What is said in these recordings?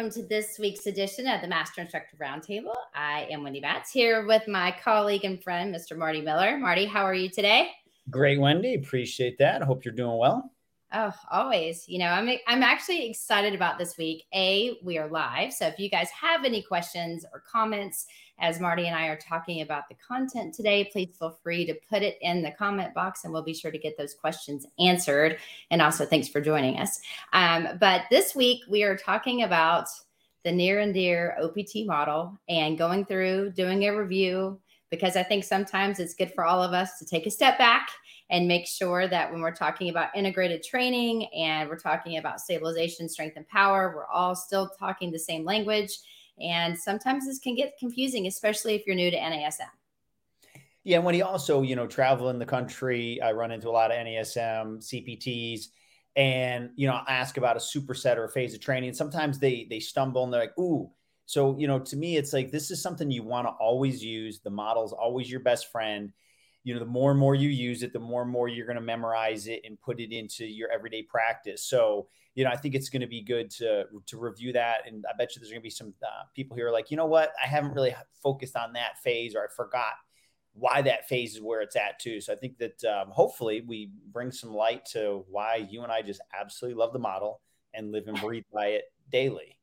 welcome to this week's edition of the Master Instructor Roundtable. I am Wendy Batts here with my colleague and friend, Mr. Marty Miller. Marty, how are you today? Great, Wendy. Appreciate that. Hope you're doing well. Oh, always. You know, I'm I'm actually excited about this week. A, we are live. So if you guys have any questions or comments as Marty and I are talking about the content today, please feel free to put it in the comment box and we'll be sure to get those questions answered. And also thanks for joining us. Um, but this week we are talking about the near and dear OPT model and going through doing a review because I think sometimes it's good for all of us to take a step back and make sure that when we're talking about integrated training and we're talking about stabilization, strength, and power, we're all still talking the same language. And sometimes this can get confusing, especially if you're new to NASM. Yeah, Wendy also, you know, travel in the country, I run into a lot of NASM CPTs, and you know, ask about a superset or a phase of training. Sometimes they they stumble and they're like, "Ooh." So you know, to me, it's like this is something you want to always use. The model's always your best friend you know the more and more you use it the more and more you're going to memorize it and put it into your everyday practice. So you know i think it's going to be good to to review that and i bet you there's going to be some uh, people here like you know what? I haven't really focused on that phase or i forgot why that phase is where it's at too. So i think that um, hopefully we bring some light to why you and i just absolutely love the model and live and breathe by it daily.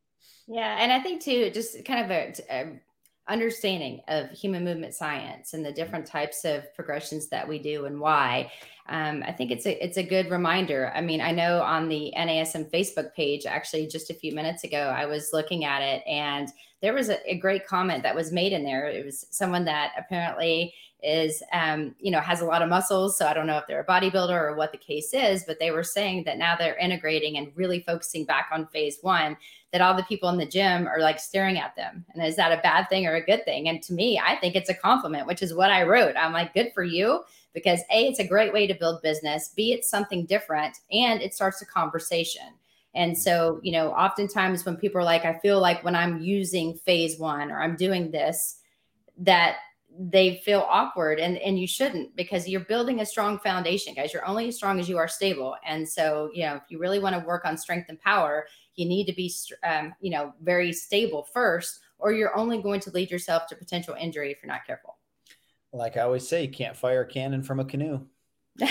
Yeah and i think too just kind of a, a understanding of human movement science and the different types of progressions that we do and why. Um, I think it's a it's a good reminder. I mean, I know on the NASM Facebook page, actually, just a few minutes ago, I was looking at it, and there was a, a great comment that was made in there. It was someone that apparently is um, you know has a lot of muscles. So i don't know if they're a bodybuilder or what the case is but they were saying that now they're integrating and really focusing back on phase one that all the people in the gym are like staring at them. And is that a bad thing or a good thing? And to me i think it's a compliment which is what i wrote. I'm like good for you because a it's a great way to build business. B it's something different and it starts a conversation. And so, you know, oftentimes when people are like, I feel like when I'm using phase one or I'm doing this, that they feel awkward and and you shouldn't because you're building a strong foundation guys. You're only as strong as you are stable. And so you know if you really want to work on strength and power you need to be um, you know very stable first or you're only going to lead yourself to potential injury if you're not careful. Like i always say you can't fire a cannon from a canoe.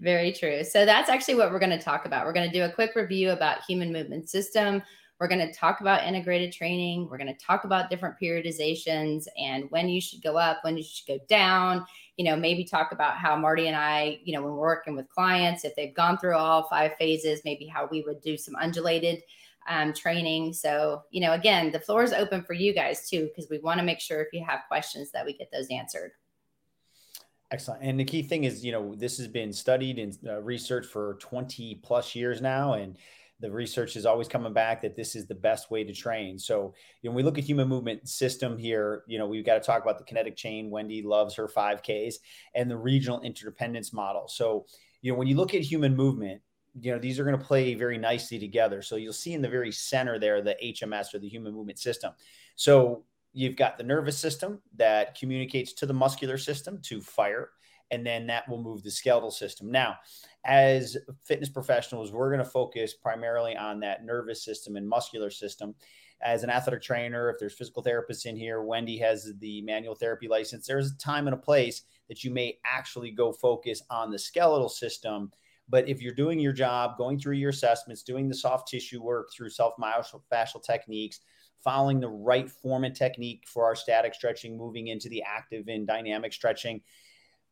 Very true. So that's actually what we're going to talk about. We're going to do a quick review about human movement system we're going to talk about integrated training. We're going to talk about different periodizations and when you should go up, when you should go down. You know, maybe talk about how Marty and I, you know, when we're working with clients, if they've gone through all five phases, maybe how we would do some undulated um, training. So, you know, again, the floor is open for you guys too, because we want to make sure if you have questions that we get those answered. Excellent. And the key thing is, you know, this has been studied and uh, researched for 20 plus years now. And the research is always coming back that this is the best way to train. So, when we look at human movement system here, you know, we've got to talk about the kinetic chain. Wendy loves her 5Ks and the regional interdependence model. So, you know, when you look at human movement, you know, these are going to play very nicely together. So you'll see in the very center there, the HMS or the human movement system. So you've got the nervous system that communicates to the muscular system to fire and then that will move the skeletal system. Now, as fitness professionals, we're going to focus primarily on that nervous system and muscular system. As an athletic trainer, if there's physical therapists in here, Wendy has the manual therapy license. There's a time and a place that you may actually go focus on the skeletal system. But if you're doing your job, going through your assessments, doing the soft tissue work through self myofascial techniques, following the right form and technique for our static stretching, moving into the active and dynamic stretching,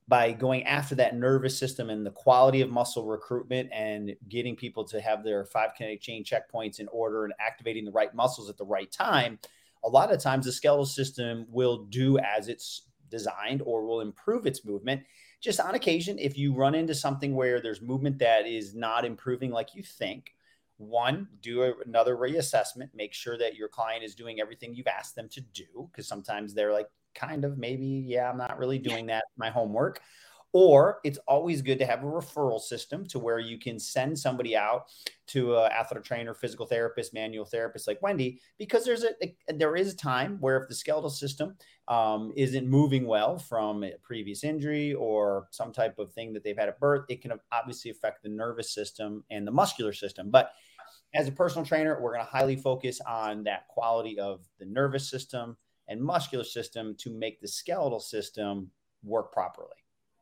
by going after that nervous system and the quality of muscle recruitment and getting people to have their five kinetic chain checkpoints in order and activating the right muscles at the right time, a lot of times the skeletal system will do as it's designed or will improve its movement. Just on occasion, if you run into something where there's movement that is not improving like you think, one, do a, another reassessment, make sure that your client is doing everything you've asked them to do, because sometimes they're like, kind of maybe, yeah, I'm not really doing that, my homework. Or it's always good to have a referral system to where you can send somebody out to a athletic trainer, physical therapist, manual therapist like Wendy, because there's a, a there is a time where if the skeletal system um, isn't moving well from a previous injury or some type of thing that they've had at birth, it can obviously affect the nervous system and the muscular system. But as a personal trainer, we're going to highly focus on that quality of the nervous system and muscular system to make the skeletal system work properly.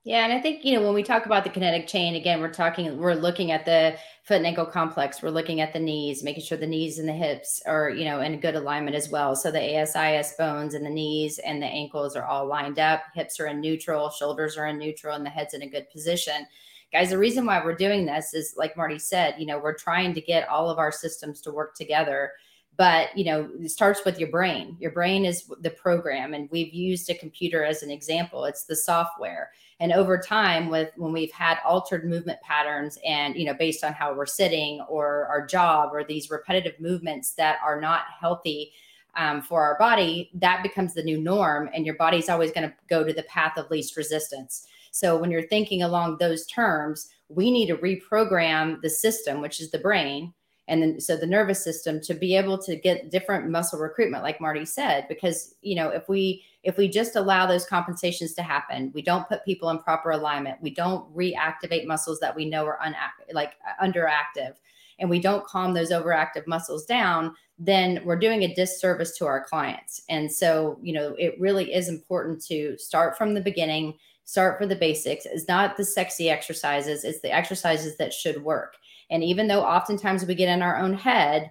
Yeah, and I think you know when we talk about the kinetic chain again, we're talking we're looking at the foot and ankle complex. We're looking at the knees, making sure the knees and the hips are you know in good alignment as well. So the ASIS bones and the knees and the ankles are all lined up. Hips are in neutral, shoulders are in neutral, and the head's in a good position. Guys, the reason why we're doing this is like Marty said, you know, we're trying to get all of our systems to work together but you know it starts with your brain. Your brain is the program and we've used a computer as an example. It's the software. And over time with when we've had altered movement patterns and you know based on how we're sitting or our job or these repetitive movements that are not healthy um, for our body that becomes the new norm and your body's always going to go to the path of least resistance. So when you're thinking along those terms we need to reprogram the system which is the brain and then so the nervous system to be able to get different muscle recruitment like marty said because you know if we if we just allow those compensations to happen we don't put people in proper alignment we don't reactivate muscles that we know are un- like underactive and we don't calm those overactive muscles down then we're doing a disservice to our clients. And so you know it really is important to start from the beginning start for the basics. It's not the sexy exercises it's the exercises that should work and even though oftentimes we get in our own head,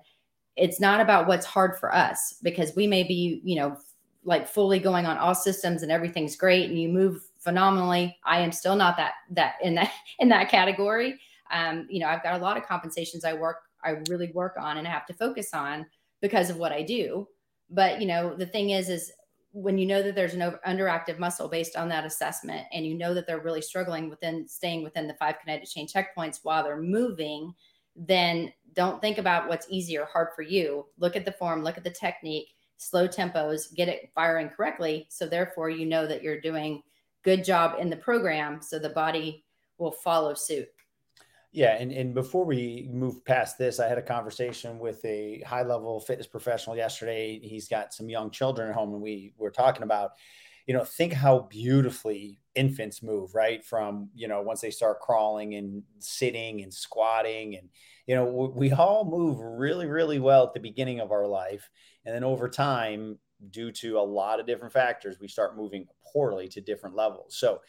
it's not about what's hard for us because we may be, you know, like fully going on all systems and everything's great and you move phenomenally. I am still not that that in that in that category. Um, you know, I've got a lot of compensations I work I really work on and I have to focus on because of what I do. But you know, the thing is, is when you know that there's an over, underactive muscle based on that assessment and you know that they're really struggling within staying within the five kinetic chain checkpoints while they're moving then don't think about what's easy or hard for you. Look at the form look at the technique slow tempos get it firing correctly. So therefore you know that you're doing good job in the program so the body will follow suit yeah, and, and before we move past this, I had a conversation with a high level fitness professional yesterday. He's got some young children at home, and we were talking about, you know, think how beautifully infants move, right? From, you know, once they start crawling and sitting and squatting. And, you know, we, we all move really, really well at the beginning of our life. And then over time, due to a lot of different factors, we start moving poorly to different levels. So,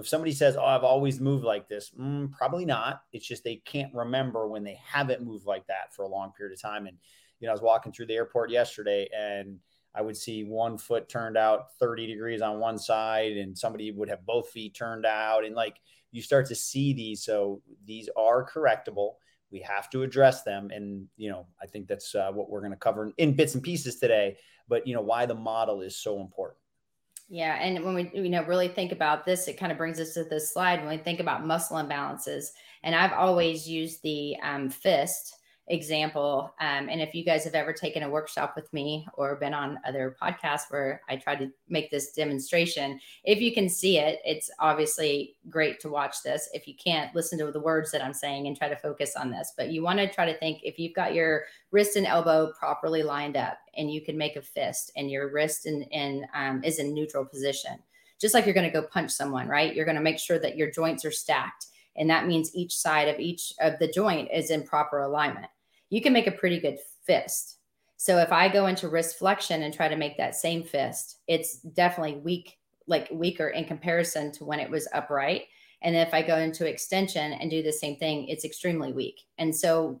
if somebody says, "Oh, I've always moved like this," mm, probably not. It's just they can't remember when they haven't moved like that for a long period of time. And you know, I was walking through the airport yesterday, and I would see one foot turned out 30 degrees on one side, and somebody would have both feet turned out, and like you start to see these. So these are correctable. We have to address them, and you know, I think that's uh, what we're going to cover in bits and pieces today. But you know, why the model is so important. Yeah, and when we you know really think about this, it kind of brings us to this slide when we think about muscle imbalances. And I've always used the um, fist example. Um, and if you guys have ever taken a workshop with me or been on other podcasts where I try to make this demonstration, if you can see it, it's obviously great to watch this. If you can't, listen to the words that I'm saying and try to focus on this. But you want to try to think if you've got your wrist and elbow properly lined up and you can make a fist and your wrist and, and um, is in neutral position, just like you're going to go punch someone, right? You're going to make sure that your joints are stacked and that means each side of each of the joint is in proper alignment you can make a pretty good fist. So if i go into wrist flexion and try to make that same fist it's definitely weak like weaker in comparison to when it was upright. And if i go into extension and do the same thing it's extremely weak. And so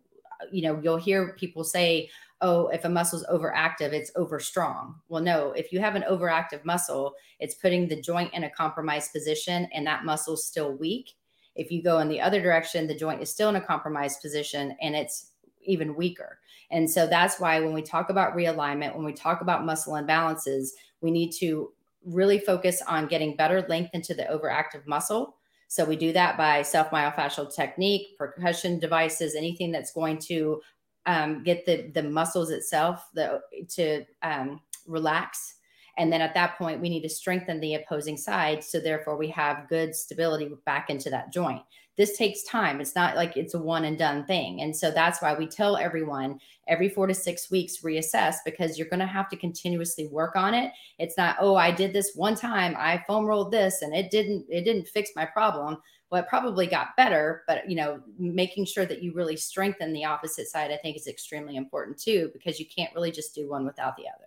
you know you'll hear people say oh if a muscle's overactive it's over strong well no if you have an overactive muscle it's putting the joint in a compromised position and that muscle's still weak. If you go in the other direction, the joint is still in a compromised position and it's even weaker. And so that's why when we talk about realignment, when we talk about muscle imbalances, we need to really focus on getting better length into the overactive muscle. So we do that by self myofascial technique, percussion devices, anything that's going to um, get the the muscles itself the, to um, relax and then at that point, we need to strengthen the opposing side. So therefore, we have good stability back into that joint. This takes time. It's not like it's a one and done thing. And so that's why we tell everyone every four to six weeks reassess because you're going to have to continuously work on it. It's not, oh, I did this one time, I foam rolled this and it didn't, it didn't fix my problem. well, it probably got better, but you know, making sure that you really strengthen the opposite side, I think is extremely important too, because you can't really just do one without the other.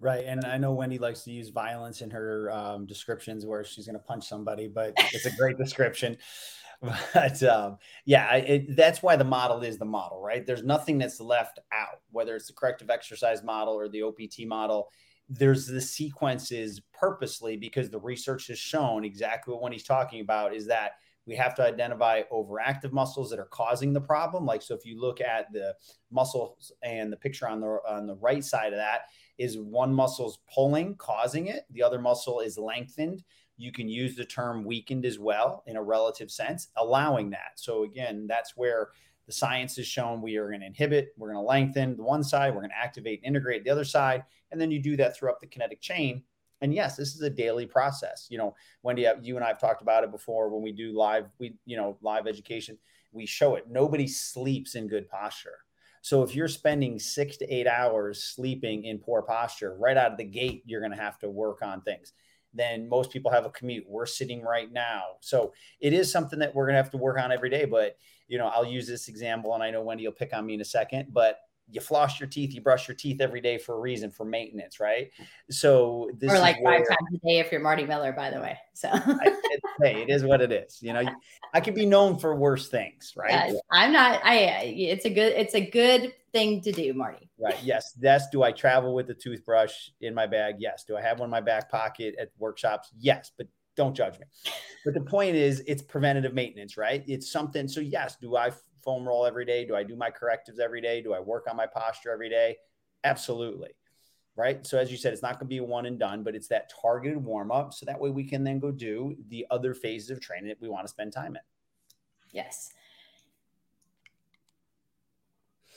Right. And I know Wendy likes to use violence in her um, descriptions where she's going to punch somebody, but it's a great description. But um, yeah, it, that's why the model is the model, right? There's nothing that's left out, whether it's the corrective exercise model or the OPT model. There's the sequences purposely because the research has shown exactly what he's talking about is that we have to identify overactive muscles that are causing the problem. Like, so if you look at the muscles and the picture on the on the right side of that, is one muscle's pulling, causing it, the other muscle is lengthened. You can use the term weakened as well in a relative sense, allowing that. So, again, that's where the science has shown we are going to inhibit, we're going to lengthen the one side, we're going to activate and integrate the other side. And then you do that throughout the kinetic chain. And yes, this is a daily process. You know, Wendy, uh, you and I have talked about it before when we do live, we, you know, live education, we show it. Nobody sleeps in good posture so if you're spending six to eight hours sleeping in poor posture, right out of the gate, you're going to have to work on things. Then most people have a commute. We're sitting right now. So it is something that we're going to have to work on every day. But, you know, I'll use this example and I know Wendy will pick on me in a second, but you floss your teeth, you brush your teeth every day for a reason, for maintenance, right? So this or like where, five times a day if you're Marty Miller, by the way. So I, it, hey, it is what it is. You know, I could be known for worse things, right? Yeah, I'm not. I. It's a good. It's a good thing to do, Marty. Right. Yes. That's. Do I travel with a toothbrush in my bag? Yes. Do I have one in my back pocket at workshops? Yes. But don't judge me. But the point is, it's preventative maintenance, right? It's something. So yes, do I foam roll every day? Do I do my correctives every day? Do I work on my posture every day? Absolutely. Right. So, as you said, it's not going to be a one and done, but it's that targeted warm up. So that way we can then go do the other phases of training that we want to spend time in. Yes.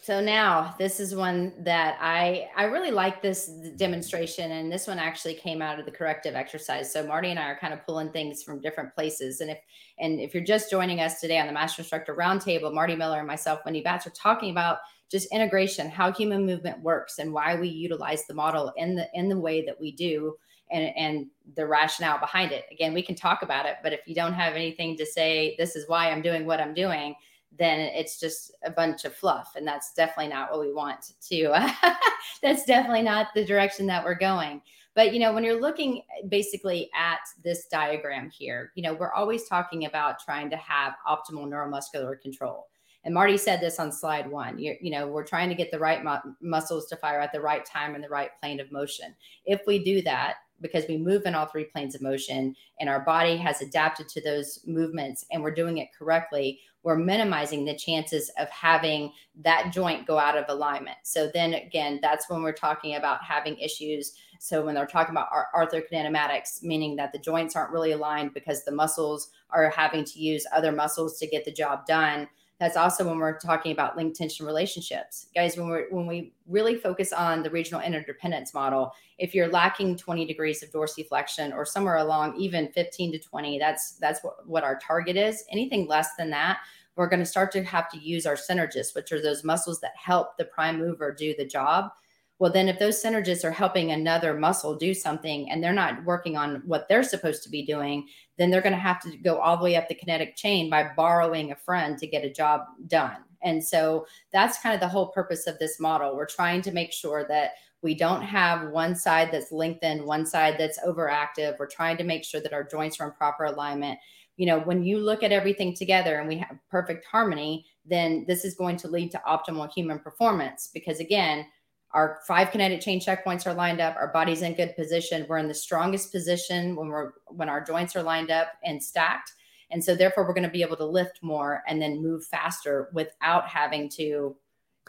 So now this is one that I I really like this demonstration and this one actually came out of the corrective exercise. So Marty and I are kind of pulling things from different places and if and if you're just joining us today on the Master Instructor Roundtable, Marty Miller and myself, Wendy Batts are talking about just integration, how human movement works and why we utilize the model in the in the way that we do and and the rationale behind it. Again, we can talk about it, but if you don't have anything to say this is why I'm doing what I'm doing, then it's just a bunch of fluff. And that's definitely not what we want to. Uh, that's definitely not the direction that we're going. But, you know, when you're looking basically at this diagram here, you know, we're always talking about trying to have optimal neuromuscular control. And Marty said this on slide one. You're, you know, we're trying to get the right mu- muscles to fire at the right time and the right plane of motion. If we do that, because we move in all three planes of motion and our body has adapted to those movements and we're doing it correctly, we're minimizing the chances of having that joint go out of alignment. So then again, that's when we're talking about having issues. So when they're talking about arthrokinematics, meaning that the joints aren't really aligned because the muscles are having to use other muscles to get the job done that's also when we're talking about length tension relationships. Guys when we when we really focus on the regional interdependence model if you're lacking 20 degrees of dorsiflexion or somewhere along even 15 to 20 that's that's what, what our target is. Anything less than that we're going to start to have to use our synergists which are those muscles that help the prime mover do the job. Well, then if those synergists are helping another muscle do something and they're not working on what they're supposed to be doing, then they're going to have to go all the way up the kinetic chain by borrowing a friend to get a job done. And so that's kind of the whole purpose of this model. We're trying to make sure that we don't have one side that's lengthened, one side that's overactive. We're trying to make sure that our joints are in proper alignment. You know, when you look at everything together and we have perfect harmony, then this is going to lead to optimal human performance because again, our five kinetic chain checkpoints are lined up. Our body's in good position. We're in the strongest position when we're when our joints are lined up and stacked. And so therefore we're going to be able to lift more and then move faster without having to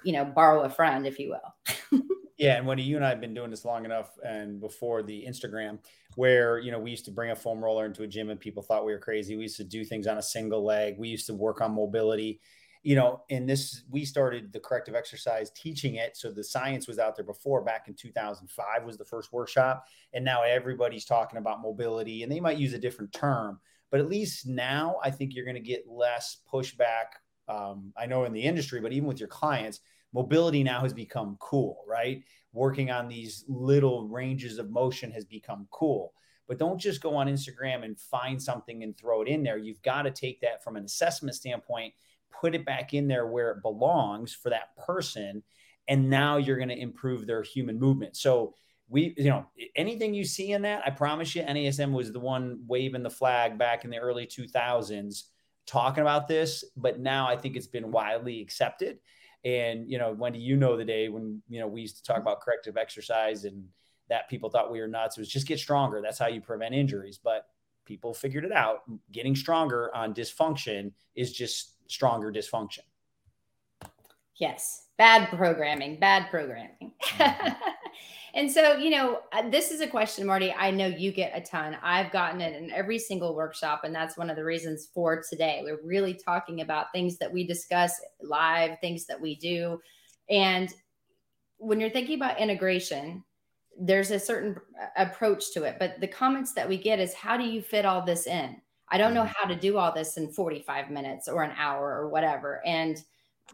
you know borrow a friend if you will. Yeah and when you and i have been doing this long enough and before the instagram where you know we used to bring a foam roller into a gym and people thought we were crazy. We used to do things on a single leg. We used to work on mobility you know, in this, we started the corrective exercise teaching it. So the science was out there before back in 2005 was the first workshop. And now everybody's talking about mobility and they might use a different term, but at least now I think you're going to get less pushback. Um, I know in the industry, but even with your clients, mobility now has become cool, right? Working on these little ranges of motion has become cool. but don't just go on Instagram and find something and throw it in there. You've got to take that from an assessment standpoint, put it back in there where it belongs for that person. And now you're going to improve their human movement. So, we, you know, anything you see in that, I promise you, NASM was the one waving the flag back in the early 2000s talking about this, but now I think it's been widely accepted. And, you know, Wendy, you know the day when, you know, we used to talk mm-hmm. about corrective exercise and that people thought we were nuts. It was just get stronger. That's how you prevent injuries. But people figured it out. Getting stronger on dysfunction is just stronger dysfunction. Yes. Bad programming, bad programming. And so, you know, uh, this is a question, Marty, I know you get a ton. I've gotten it in every single workshop. And that's one of the reasons for today. We're really talking about things that we discuss live, things that we do. And when you're thinking about integration, there's a certain uh, approach to it. But the comments that we get is, how do you fit all this in? I don't know mm-hmm. how to do all this in 45 minutes or an hour or whatever. And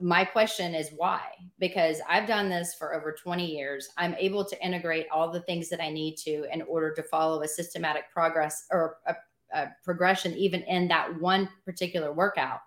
my question is why? Because I've done this for over 20 years. I'm able to integrate all the things that I need to in order to follow a systematic progress or a, a progression, even in that one particular workout.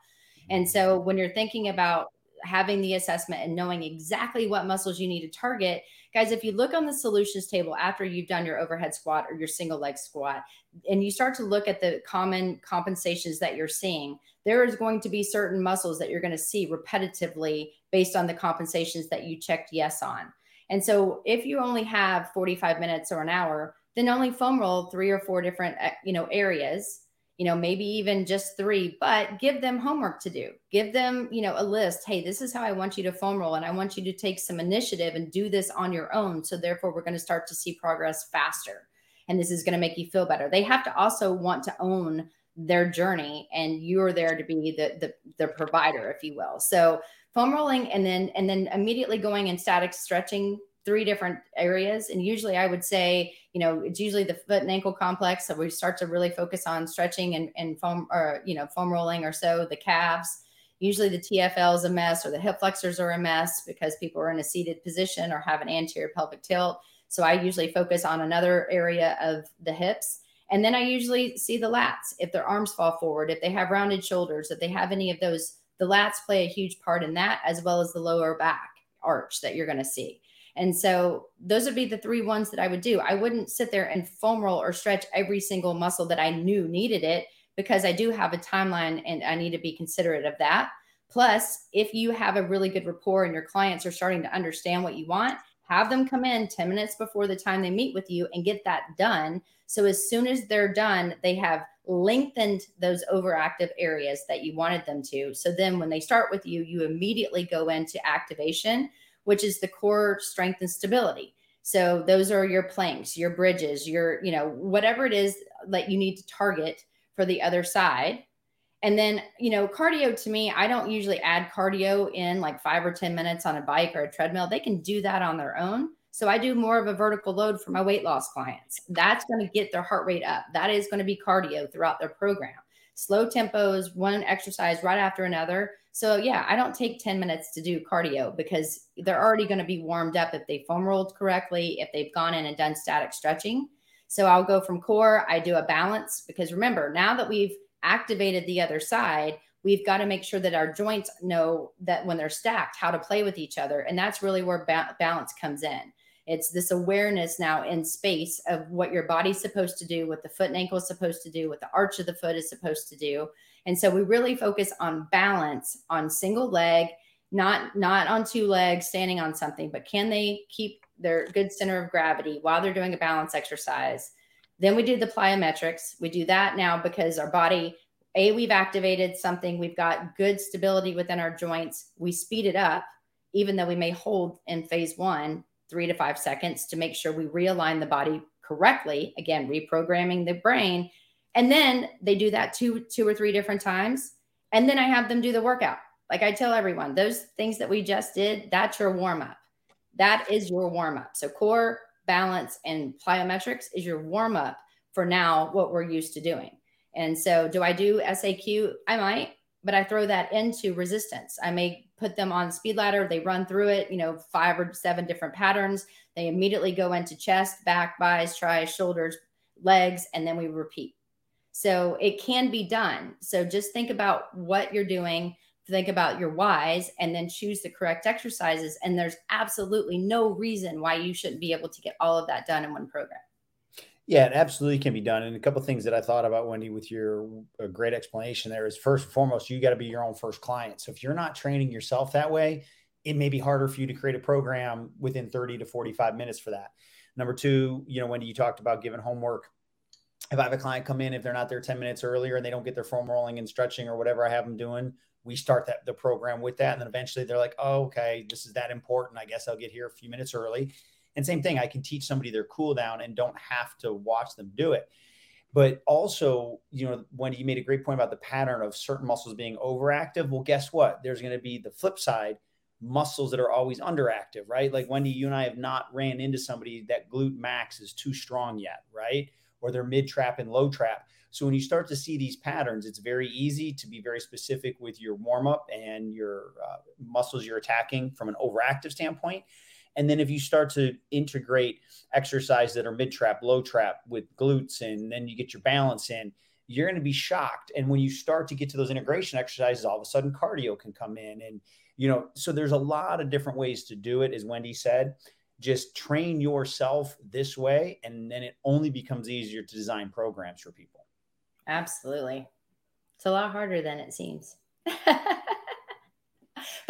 And so when you're thinking about having the assessment and knowing exactly what muscles you need to target, guys, if you look on the solutions table after you've done your overhead squat or your single leg squat, and you start to look at the common compensations that you're seeing, there is going to be certain muscles that you're going to see repetitively based on the compensations that you checked yes on. And so if you only have 45 minutes or an hour, then only foam roll three or four different uh, you know areas you know maybe even just three but give them homework to do. Give them you know a list. Hey this is how i want you to foam roll and i want you to take some initiative and do this on your own. So therefore we're going to start to see progress faster and this is going to make you feel better. They have to also want to own their journey and you're there to be the, the the provider if you will. So foam rolling and then and then immediately going in static stretching three different areas. And usually i would say you know it's usually the foot and ankle complex so we start to really focus on stretching and, and foam or you know foam rolling or so the calves. Usually the tfl is a mess or the hip flexors are a mess because people are in a seated position or have an anterior pelvic tilt. So i usually focus on another area of the hips. And then I usually see the lats if their arms fall forward, if they have rounded shoulders, if they have any of those, the lats play a huge part in that, as well as the lower back arch that you're going to see. And so those would be the three ones that I would do. I wouldn't sit there and foam roll or stretch every single muscle that I knew needed it because I do have a timeline and I need to be considerate of that. Plus, if you have a really good rapport and your clients are starting to understand what you want, have them come in 10 minutes before the time they meet with you and get that done. So as soon as they're done, they have lengthened those overactive areas that you wanted them to. So then when they start with you, you immediately go into activation, which is the core strength and stability. So those are your planks, your bridges, your, you know, whatever it is that you need to target for the other side. And then, you know, cardio to me, I don't usually add cardio in like five or 10 minutes on a bike or a treadmill. They can do that on their own. So I do more of a vertical load for my weight loss clients. That's going to get their heart rate up. That is going to be cardio throughout their program. Slow tempos, one exercise right after another. So yeah, I don't take 10 minutes to do cardio because they're already going to be warmed up if they foam rolled correctly, if they've gone in and done static stretching. So I'll go from core, I do a balance because remember, now that we've activated the other side, we've got to make sure that our joints know that when they're stacked, how to play with each other. And that's really where ba- balance comes in. It's this awareness now in space of what your body's supposed to do, what the foot and ankle is supposed to do, what the arch of the foot is supposed to do. And so we really focus on balance on single leg, not not on two legs standing on something, but can they keep their good center of gravity while they're doing a balance exercise? Then we do the plyometrics. We do that now because our body, A, we've activated something, we've got good stability within our joints. We speed it up, even though we may hold in phase one, three to five seconds to make sure we realign the body correctly. Again, reprogramming the brain. And then they do that two, two or three different times. And then I have them do the workout. Like I tell everyone, those things that we just did, that's your warm up. That is your warm up. So core, balance and plyometrics is your warm up for now what we're used to doing. And so, do I do SAQ? I might, but I throw that into resistance. I may put them on speed ladder. They run through it, you know, five or seven different patterns. They immediately go into chest, back, bis, tries, shoulders, legs, and then we repeat. So it can be done. So just think about what you're doing, think about your whys, and then choose the correct exercises. And there's absolutely no reason why you shouldn't be able to get all of that done in one program. Yeah, it absolutely can be done. And a couple things that I thought about, Wendy, with your great explanation there is first and foremost, you got to be your own first client. So if you're not training yourself that way, it may be harder for you to create a program within 30 to 45 minutes for that. Number two, you know, Wendy, you talked about giving homework. If I have a client come in, if they're not there 10 minutes earlier and they don't get their foam rolling and stretching or whatever I have them doing, we start that the program with that. And then eventually they're like, oh, okay, this is that important. I guess I'll get here a few minutes early and same thing, I can teach somebody their cool down and don't have to watch them do it. But also, you know, when you made a great point about the pattern of certain muscles being overactive, well, guess what? There's going to be the flip side muscles that are always underactive, right? Like Wendy, you and I have not ran into somebody that glute max is too strong yet, right? Or they're mid trap and low trap. So when you start to see these patterns, it's very easy to be very specific with your warm up and your uh, muscles you're attacking from an overactive standpoint. And then if you start to integrate exercise that are mid trap, low trap with glutes, and then you get your balance in, you're going to be shocked. And when you start to get to those integration exercises, all of a sudden cardio can come in. And, you know, so there's a lot of different ways to do it, as Wendy said. Just train yourself this way, and then it only becomes easier to design programs for people. Absolutely. It's a lot harder than it seems. but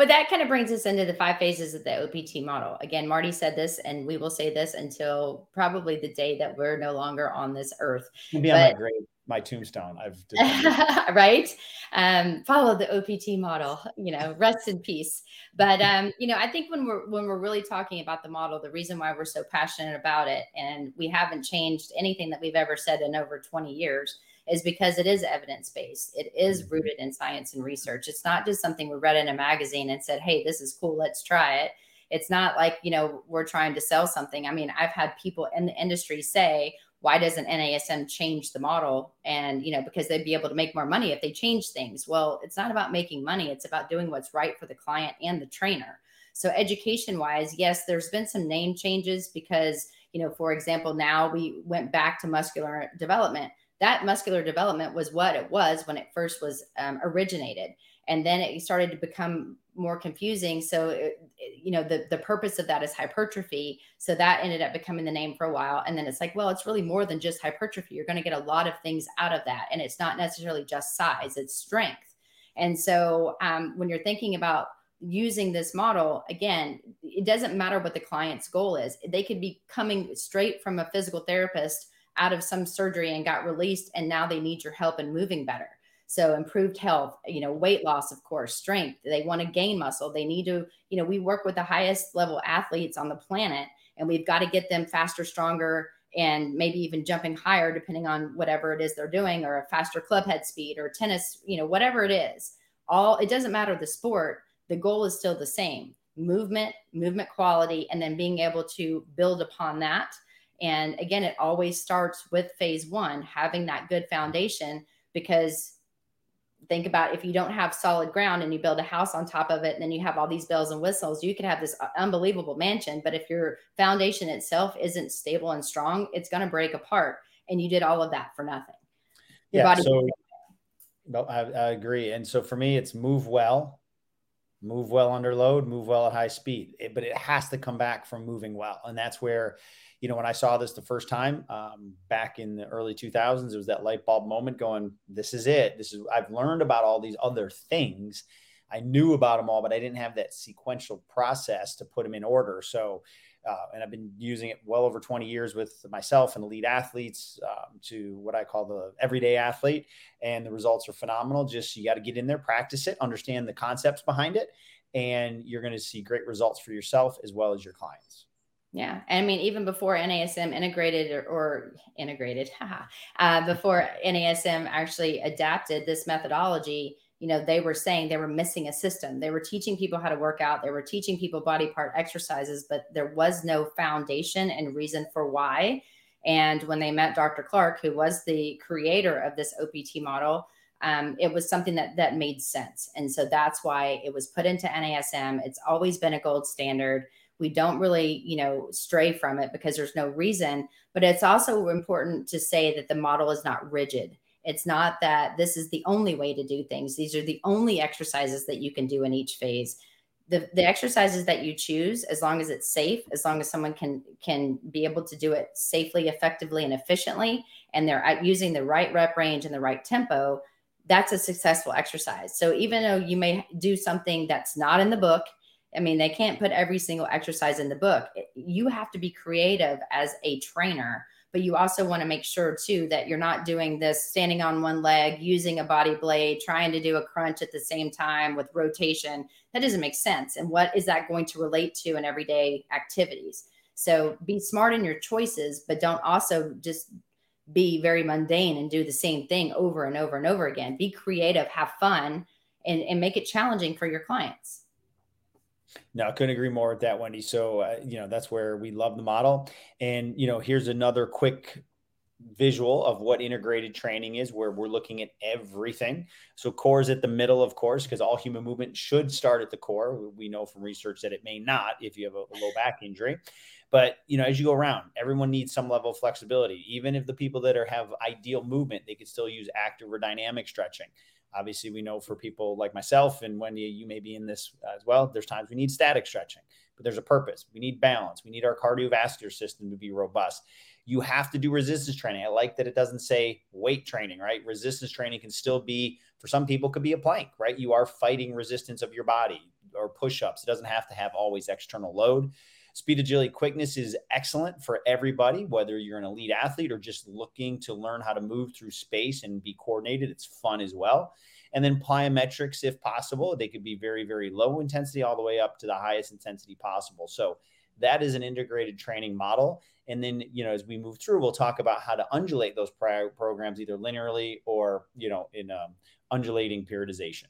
that kind of brings us into the five phases of the OPT model. Again, Marty said this, and we will say this until probably the day that we're no longer on this earth. Be but, on my grave, my tombstone. I've right. Um, follow the OPT model. You know, rest in peace. But um, you know, I think when we're when we're really talking about the model, the reason why we're so passionate about it, and we haven't changed anything that we've ever said in over 20 years is because it is evidence based. It is mm-hmm. rooted in science and research. It's not just something we read in a magazine and said, hey, this is cool, let's try it. It's not like, you know, we're trying to sell something. I mean, I've had people in the industry say, why doesn't NASM change the model? And, you know, because they'd be able to make more money if they change things. Well, it's not about making money, it's about doing what's right for the client and the trainer. So, education wise, yes, there's been some name changes because, you know, for example, now we went back to muscular development that muscular development was what it was when it first was um, originated and then it started to become more confusing. So it, you know the, the purpose of that is hypertrophy. So that ended up becoming the name for a while. And then it's like well it's really more than just hypertrophy. You're going to get a lot of things out of that. And it's not necessarily just size it's strength. And so um, when you're thinking about using this model again it doesn't matter what the client's goal is. They could be coming straight from a physical therapist out of some surgery and got released and now they need your help in moving better so improved health you know weight loss of course strength they want to gain muscle they need to you know we work with the highest level athletes on the planet and we've got to get them faster stronger and maybe even jumping higher depending on whatever it is they're doing or a faster club head speed or tennis you know whatever it is. All it doesn't matter the sport the goal is still the same movement movement quality and then being able to build upon that. And again, it always starts with phase one, having that good foundation, because think about if you don't have solid ground and you build a house on top of it, and then you have all these bells and whistles, you could have this uh, unbelievable mansion. But if your foundation itself isn't stable and strong, it's going to break apart. And you did all of that for nothing. Your yeah. so, no, I, I agree. And so for me, it's move well, move well under load, move well at high speed. It, but it has to come back from moving well. And that's where you know, when I saw this the first time um, back in the early 2000s, it was that light bulb moment going, this is it. This is, I've learned about all these other things. I knew about them all, but I didn't have that sequential process to put them in order. So, uh, and I've been using it well over 20 years with myself and elite athletes um, to what I call the everyday athlete. And the results are phenomenal. Just you got to get in there, practice it, understand the concepts behind it, and you're going to see great results for yourself as well as your clients. Yeah. I mean, even before NASM integrated or, or integrated, uh, before NASM actually adapted this methodology, you know, they were saying they were missing a system. They were teaching people how to work out, they were teaching people body part exercises, but there was no foundation and reason for why. And when they met Dr. Clark, who was the creator of this OPT model, um, it was something that that made sense. And so that's why it was put into NASM. It's always been a gold standard We don't really, you know, stray from it because there's no reason. But it's also important to say that the model is not rigid. It's not that this is the only way to do things. These are the only exercises that you can do in each phase. The, the exercises that you choose, as long as it's safe, as long as someone can can be able to do it safely, effectively, and efficiently, and they're uh, using the right rep range and the right tempo, that's a successful exercise. So even though you may do something that's not in the book, I mean, they can't put every single exercise in the book. You have to be creative as a trainer, but you also want to make sure too that you're not doing this standing on one leg, using a body blade, trying to do a crunch at the same time with rotation. That doesn't make sense. And what is that going to relate to in everyday activities? So be smart in your choices, but don't also just be very mundane and do the same thing over and over and over again. Be creative, have fun, and, and make it challenging for your clients. No, I couldn't agree more with that, Wendy. So, uh, you know, that's where we love the model. And, you know, here's another quick visual of what integrated training is where we're looking at everything so core is at the middle of course because all human movement should start at the core we know from research that it may not if you have a, a low back injury but you know, as you go around, everyone needs some level of flexibility. Even if the people that are have ideal movement, they could still use active or dynamic stretching. Obviously, we know for people like myself and Wendy, you may be in this uh, as well. There's times we need static stretching, but there's a purpose. We need balance. We need our cardiovascular system to be robust. You have to do resistance training. I like that it doesn't say weight training, right? Resistance training can still be for some people could be a plank, right? You are fighting resistance of your body or push-ups. It doesn't have to have always external load. Speed, agility, quickness is excellent for everybody, whether you're an elite athlete or just looking to learn how to move through space and be coordinated. It's fun as well. And then plyometrics, if possible, they could be very, very low intensity all the way up to the highest intensity possible. So that is an integrated training model. And then, you know, as we move through, we'll talk about how to undulate those prior programs either linearly or, you know, in um, undulating periodization.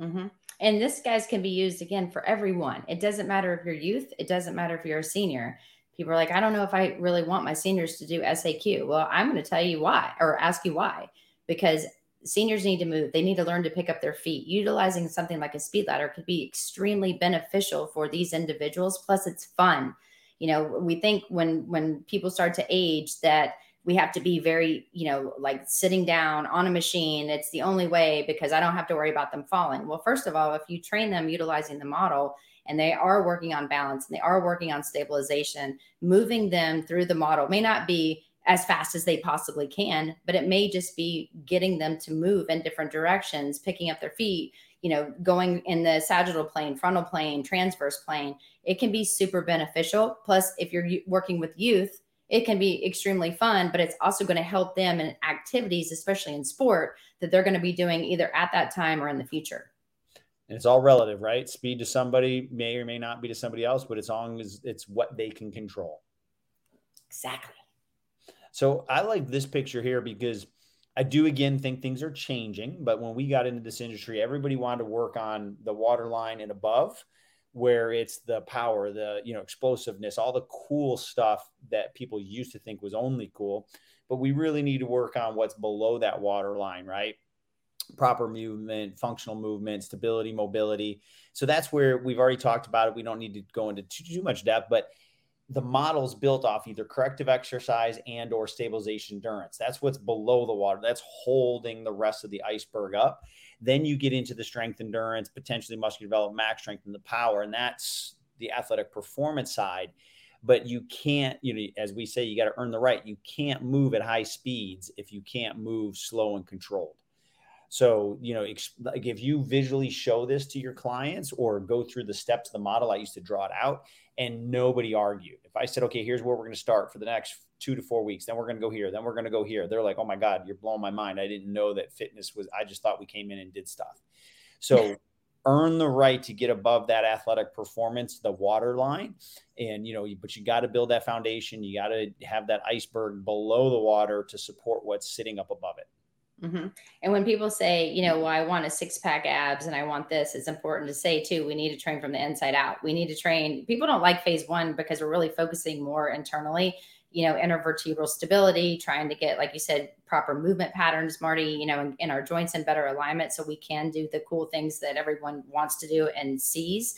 Mm-hmm. And this guys can be used again for everyone. It doesn't matter if you're youth. It doesn't matter if you're a senior. People are like, I don't know if I really want my seniors to do SAQ. Well, I'm going to tell you why, or ask you why, because seniors need to move. They need to learn to pick up their feet. Utilizing something like a speed ladder could be extremely beneficial for these individuals. Plus, it's fun. You know, we think when when people start to age that we have to be very, you know, like sitting down on a machine. It's the only way because I don't have to worry about them falling. Well, first of all, if you train them utilizing the model and they are working on balance and they are working on stabilization, moving them through the model may not be as fast as they possibly can, but it may just be getting them to move in different directions, picking up their feet, you know, going in the sagittal plane, frontal plane, transverse plane. It can be super beneficial. Plus, if you're working with youth, it can be extremely fun, but it's also going to help them in activities, especially in sport, that they're going to be doing either at that time or in the future. And it's all relative, right? Speed to somebody may or may not be to somebody else, but as long as it's what they can control. Exactly. So I like this picture here because I do again think things are changing. But when we got into this industry, everybody wanted to work on the water line and above where it's the power, the you know explosiveness, all the cool stuff that people used to think was only cool. But we really need to work on what's below that water line, right? Proper movement, functional movement, stability, mobility. So that's where we've already talked about it. We don't need to go into too, too much depth, but the model's built off either corrective exercise and or stabilization endurance. That's what's below the water. That's holding the rest of the iceberg up. Then you get into the strength endurance, potentially muscular development, max strength, and the power. And that's the athletic performance side. But you can't, you know, as we say, you got to earn the right. You can't move at high speeds if you can't move slow and controlled. So, you know, like if you visually show this to your clients or go through the steps of the model, I used to draw it out and nobody argued. If I said, okay, here's where we're going to start for the next two to four weeks, then we're going to go here, then we're going to go here. They're like, oh my God, you're blowing my mind. I didn't know that fitness was, I just thought we came in and did stuff. So, earn the right to get above that athletic performance, the water line. And, you know, but you got to build that foundation. You got to have that iceberg below the water to support what's sitting up above it. Mm-hmm. And when people say, you know, well, I want a six pack abs and I want this, it's important to say too, we need to train from the inside out. We need to train. People don't like phase one because we're really focusing more internally, you know, intervertebral stability, trying to get, like you said, proper movement patterns, Marty, you know, in, in our joints in better alignment so we can do the cool things that everyone wants to do and sees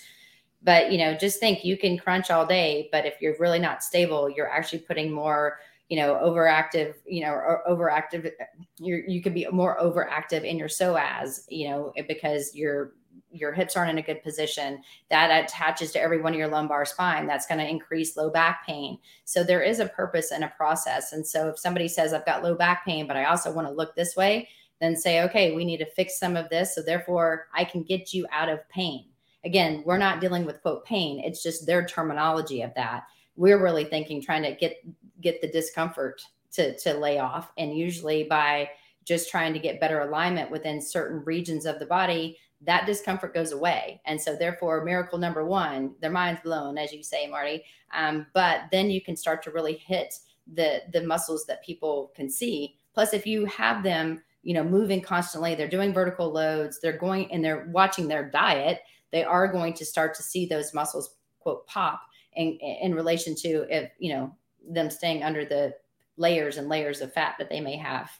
But you know, just think you can crunch all day, but if you're really not stable, you're actually putting more you know overactive you know or overactive you you could be more overactive in your psoas you know because your your hips aren't in a good position. That attaches to every one of your lumbar spine. That's going to increase low back pain. So there is a purpose and a process. And so if somebody says i've got low back pain but i also want to look this way then say okay we need to fix some of this so therefore i can get you out of pain. Again we're not dealing with quote pain. It's just their terminology of that. We're really thinking trying to get get the discomfort to to lay off. And usually by just trying to get better alignment within certain regions of the body that discomfort goes away. And so therefore miracle number one their mind's blown as you say marty. Um, but then you can start to really hit the the muscles that people can see. Plus if you have them you know moving constantly they're doing vertical loads they're going and they're watching their diet they are going to start to see those muscles quote pop in in relation to if you know them staying under the layers and layers of fat that they may have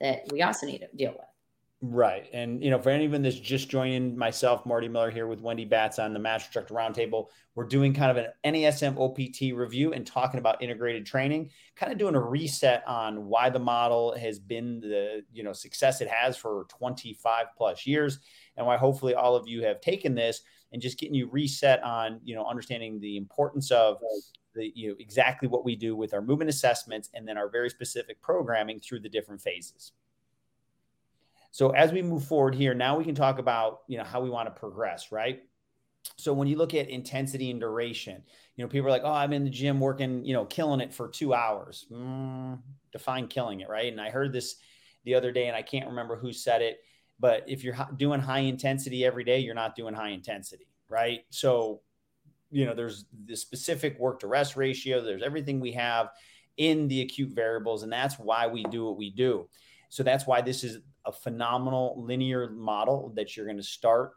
that we also need to deal with. Right. And, you know, for anyone that's just joining myself, Marty Miller here with Wendy Batts on the Master Instructor Roundtable, we're doing kind of an NASM OPT review and talking about integrated training, kind of doing a reset on why the model has been the, you know, success it has for 25 plus years and why hopefully all of you have taken this and just getting you reset on, you know, understanding the importance of the, you know, exactly what we do with our movement assessments and then our very specific programming through the different phases. So as we move forward here, now we can talk about, you know, how we want to progress, right? So when you look at intensity and duration, you know, people are like, "Oh, I'm in the gym working, you know, killing it for two hours." Mm, define killing it, right? And I heard this the other day, and I can't remember who said it, but if you're doing high intensity every day, you're not doing high intensity, right? So, you know, there's the specific work to rest ratio, there's everything we have in the acute variables, and that's why we do what we do. So that's why this is a phenomenal linear model that you're going to start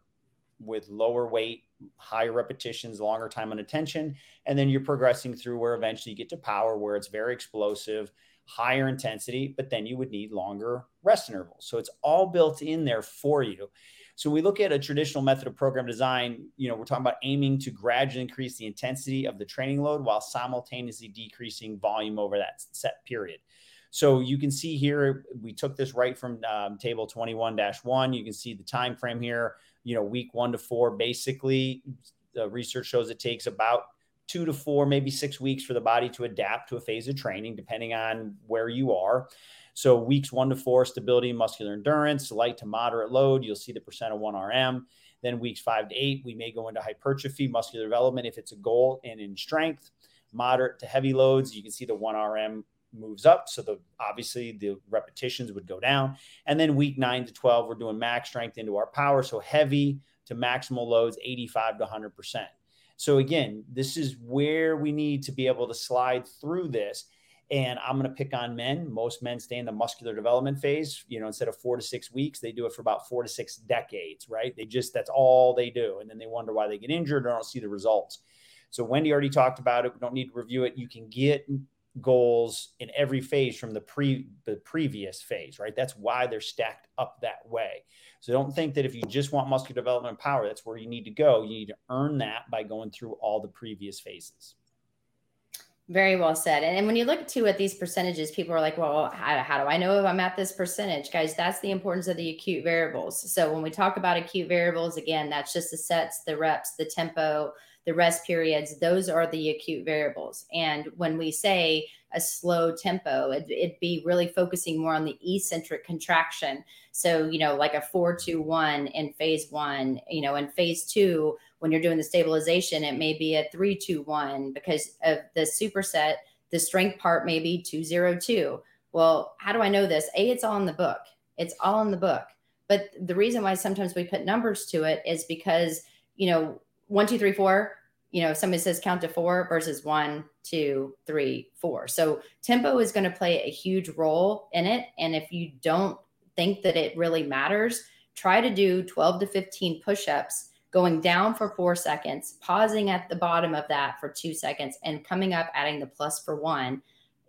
with lower weight, higher repetitions, longer time under tension, and then you're progressing through where eventually you get to power, where it's very explosive higher intensity, but then you would need longer rest intervals. So it's all built in there for you. So we look at a traditional method of program design, you know, we're talking about aiming to gradually increase the intensity of the training load while simultaneously decreasing volume over that set period. So you can see here, we took this right from um, table 21-1. You can see the time frame here, you know, week one to four, basically the research shows it takes about two to four, maybe six weeks for the body to adapt to a phase of training, depending on where you are. So, weeks one to four, stability, muscular endurance, light to moderate load, you'll see the percent of 1RM. Then, weeks five to eight, we may go into hypertrophy, muscular development if it's a goal, and in strength. Moderate to heavy loads, you can see the 1RM moves up. So, the obviously the repetitions would go down. And then, week nine to 12, we're doing max strength into our power. So, heavy to maximal loads, 85 to 100%. So again, this is where we need to be able to slide through this. And I'm going to pick on men. Most men stay in the muscular development phase. You know, instead of four to six weeks, they do it for about four to six decades, right? They just, that's all they do. And then they wonder why they get injured or don't see the results. So Wendy already talked about it. We don't need to review it. You can get goals in every phase from the pre the previous phase, right? That's why they're stacked up that way. So don't think that if you just want muscular development power, that's where you need to go. You need to earn that by going through all the previous phases. Very well said. And, when you look too at these percentages, people are like, well, how, how do I know if I'm at this percentage? Guys, that's the importance of the acute variables. So when we talk about acute variables, again, that's just the sets, the reps, the tempo, the rest periods, those are the acute variables. And when we say a slow tempo, it, would be really focusing more on the eccentric contraction. So, you know, like a four, two, one in phase one, you know, in phase two, when you're doing the stabilization, it may be a three, two, one because of the superset, the strength part may be two, zero, two. Well, how do I know this? A, it's all in the book. It's all in the book. But the reason why sometimes we put numbers to it is because, you know, one, two, three, four, you know, if somebody says count to four versus one, two, three, four. So tempo is going to play a huge role in it. And if you don't think that it really matters, try to do 12 to 15 push ups, going down for four seconds, pausing at the bottom of that for two seconds, and coming up, adding the plus for one,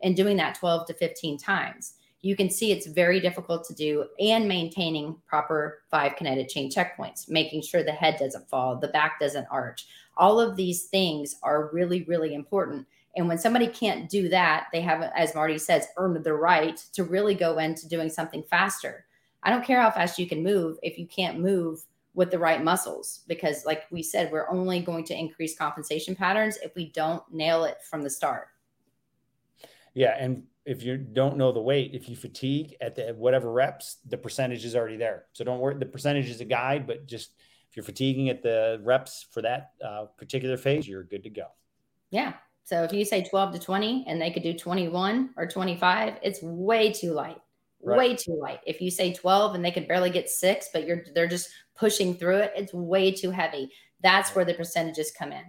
and doing that 12 to 15 times. You can see it's very difficult to do and maintaining proper five kinetic chain checkpoints, making sure the head doesn't fall, the back doesn't arch. All of these things are really, really important. And when somebody can't do that, they have, as Marty says, earned the right to really go into doing something faster. I don't care how fast you can move if you can't move with the right muscles, because like we said, we're only going to increase compensation patterns if we don't nail it from the start. Yeah. And if you don't know the weight, if you fatigue at the whatever reps, the percentage is already there. So don't worry. The percentage is a guide, but just if you're fatiguing at the reps for that uh, particular phase, you're good to go. Yeah. So if you say 12 to 20 and they could do 21 or 25, it's way too light. Right. Way too light. If you say 12 and they could barely get six, but you're they're just pushing through it, it's way too heavy. That's where the percentages come in.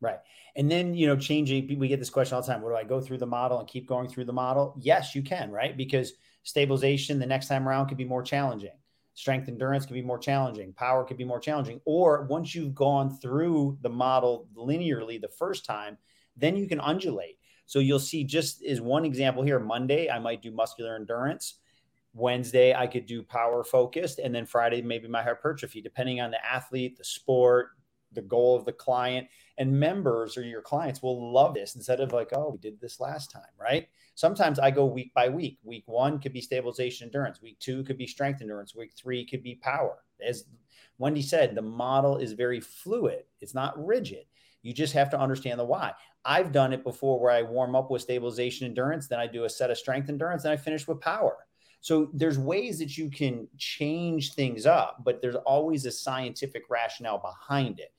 Right. And then, you know, changing, we get this question all the time. What do I go through the model and keep going through the model? Yes, you can, right? Because stabilization the next time around could be more challenging. Strength endurance could be more challenging. Power could be more challenging. Or once you've gone through the model linearly the first time, then you can undulate. So you'll see just as one example here Monday, I might do muscular endurance. Wednesday, I could do power focused. And then Friday, maybe my hypertrophy, depending on the athlete, the sport, the goal of the client. And members or your clients will love this instead of like oh we did this last time right? Sometimes i go week by week. Week one could be stabilization endurance. Week two could be strength endurance. Week three could be power. As wendy said the model is very fluid. It's not rigid. You just have to understand the why. I've done it before where i warm up with stabilization endurance then i do a set of strength endurance and i finish with power so there's ways that you can change things up but there's always a scientific rationale behind it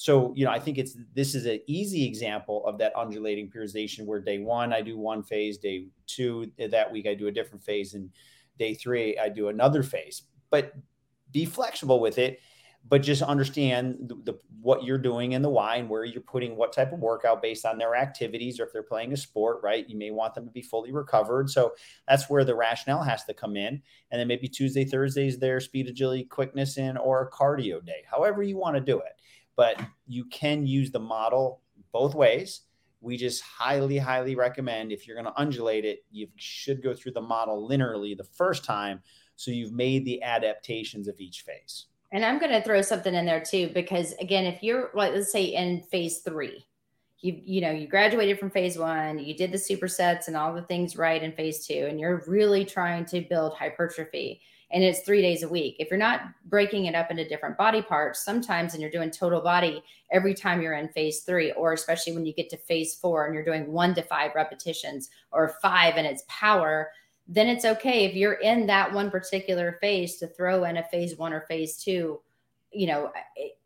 so, you know, I think it's this is an easy example of that undulating periodization where day one, I do one phase, day two, eh, that week, I do a different phase, and day three, I do another phase. But be flexible with it, but just understand the, the, what you're doing and the why and where you're putting what type of workout based on their activities or if they're playing a sport, right? You may want them to be fully recovered. So that's where the rationale has to come in. And then maybe Tuesday, Thursdays, their speed, agility, quickness in or a cardio day, however you want to do it but you can use the model both ways. We just highly, highly recommend if you're going to undulate it, you should go through the model linearly the first time. So you've made the adaptations of each phase. And I'm going to throw something in there too, because again, if you're like, let's say in phase three, you you know you graduated from phase one you did the supersets and all the things right in phase two and you're really trying to build hypertrophy and it's three days a week. If you're not breaking it up into different body parts, sometimes and you're doing total body every time you're in phase three, or especially when you get to phase four and you're doing one to five repetitions or five and it's power, then it's okay if you're in that one particular phase to throw in a phase one or phase two, you know,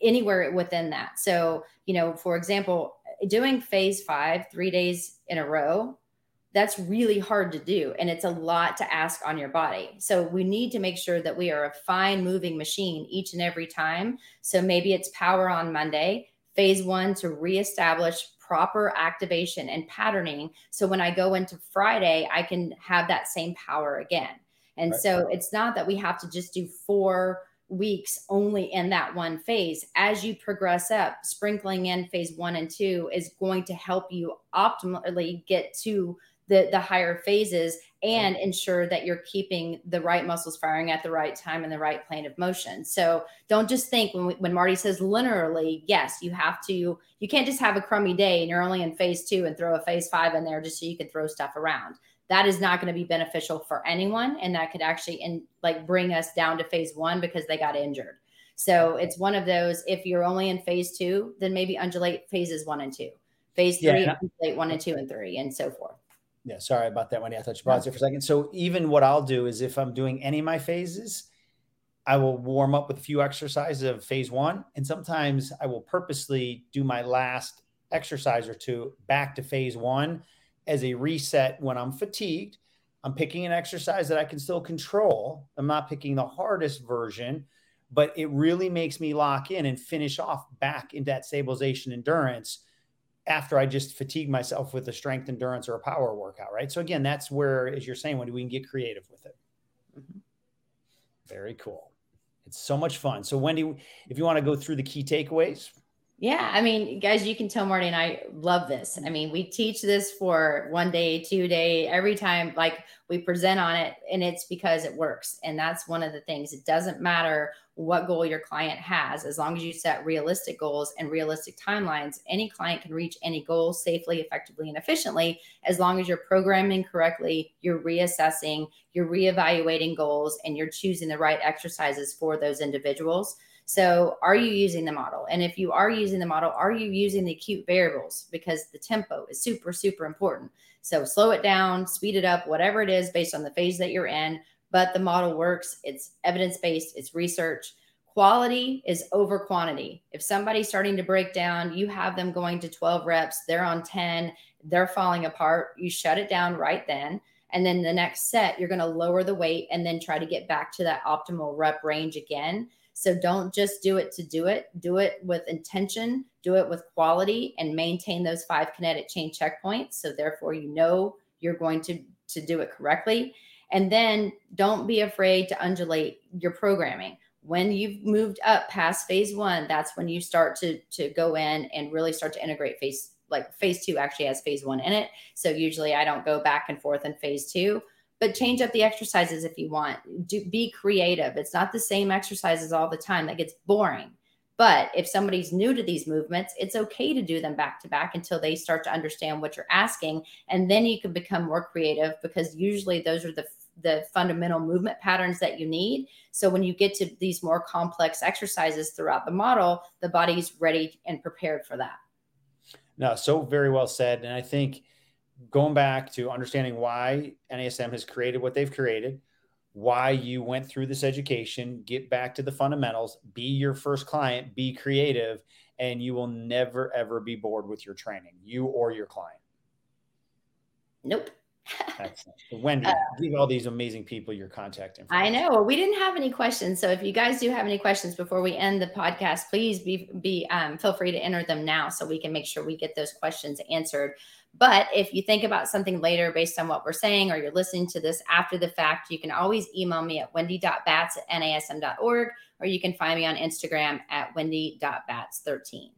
anywhere within that. So, you know, for example, doing phase five three days in a row that's really hard to do and it's a lot to ask on your body so we need to make sure that we are a fine moving machine each and every time so maybe it's power on monday phase one to reestablish proper activation and patterning so when i go into friday i can have that same power again and right. so it's not that we have to just do four weeks only in that one phase. As you progress up, sprinkling in phase one and two is going to help you optimally get to the the higher phases and ensure that you're keeping the right muscles firing at the right time and the right plane of motion. So don't just think when we, when Marty says linearly, yes, you have to you can't just have a crummy day and you're only in phase 2 and throw a phase 5 in there just so you can throw stuff around. That is not going to be beneficial for anyone and that could actually in like bring us down to phase 1 because they got injured. So it's one of those if you're only in phase 2, then maybe undulate phases 1 and 2. Phase 3 yeah, undulate 1 and 2 and 3 and so forth. Yeah, sorry about that, Wendy. I thought you paused there for a second. So even what I'll do is if I'm doing any of my phases, I will warm up with a few exercises of phase one, and sometimes I will purposely do my last exercise or two back to phase one as a reset when I'm fatigued. I'm picking an exercise that I can still control. I'm not picking the hardest version, but it really makes me lock in and finish off back into that stabilization endurance after I just fatigue myself with a strength endurance or a power workout, right? So again, that's where, as you're saying, when we can get creative with it. Mm-hmm. Very cool. It's so much fun. So Wendy, if you want to go through the key takeaways. Yeah, I mean, guys, you can tell Marty and I love this. I mean, we teach this for one day, two day, every time like we present on it, and it's because it works. And that's one of the things. It doesn't matter what goal your client has, as long as you set realistic goals and realistic timelines, any client can reach any goal safely, effectively, and efficiently, as long as you're programming correctly, you're reassessing, you're reevaluating goals, and you're choosing the right exercises for those individuals. So, are you using the model? And if you are using the model, are you using the acute variables? Because the tempo is super, super important. So, slow it down, speed it up, whatever it is based on the phase that you're in. But the model works, it's evidence based, it's research. Quality is over quantity. If somebody's starting to break down, you have them going to 12 reps, they're on 10, they're falling apart, you shut it down right then. And then the next set, you're going to lower the weight and then try to get back to that optimal rep range again. So don't just do it to do it. Do it with intention, do it with quality, and maintain those five kinetic chain checkpoints. So therefore, you know you're going to, to do it correctly. And then don't be afraid to undulate your programming. When you've moved up past phase one, that's when you start to, to go in and really start to integrate phase like phase two actually has phase one in it. So usually I don't go back and forth in phase two but change up the exercises if you want. Do be creative. It's not the same exercises all the time. That gets boring. But if somebody's new to these movements, it's okay to do them back to back until they start to understand what you're asking. And then you can become more creative because usually those are the the fundamental movement patterns that you need. So when you get to these more complex exercises throughout the model, the body's ready and prepared for that. No, so very well said. And I think going back to understanding why NASM has created what they've created, why you went through this education, get back to the fundamentals, be your first client, be creative, and you will never ever be bored with your training, you or your client. Nope. Excellent. Wendy, uh, give all these amazing people your contact information. I know. We didn't have any questions, so if you guys do have any questions before we end the podcast, please be be um, feel free to enter them now, so we can make sure we get those questions answered. But if you think about something later based on what we're saying, or you're listening to this after the fact, you can always email me at wendy.batts at nasm.org, or you can find me on Instagram at wendy.batts13.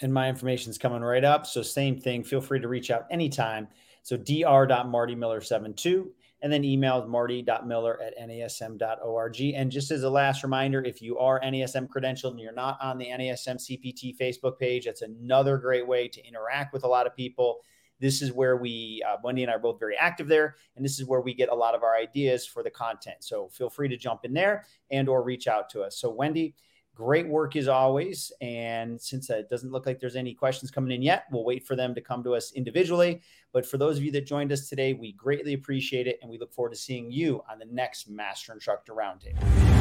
And my information is coming right up. So, same thing. Feel free to reach out anytime. So, dr.martymiller72 and then email marty.miller at nasm.org. And just as a last reminder, if you are NASM credentialed and you're not on the NASM CPT Facebook page, that's another great way to interact with a lot of people. This is where we, uh, Wendy and I are both very active there, and this is where we get a lot of our ideas for the content. So feel free to jump in there and or reach out to us. So Wendy, Great work as always. And since uh, it doesn't look like there's any questions coming in yet, we'll wait for them to come to us individually. But for those of you that joined us today, we greatly appreciate it. And we look forward to seeing you on the next Master Instructor Roundtable.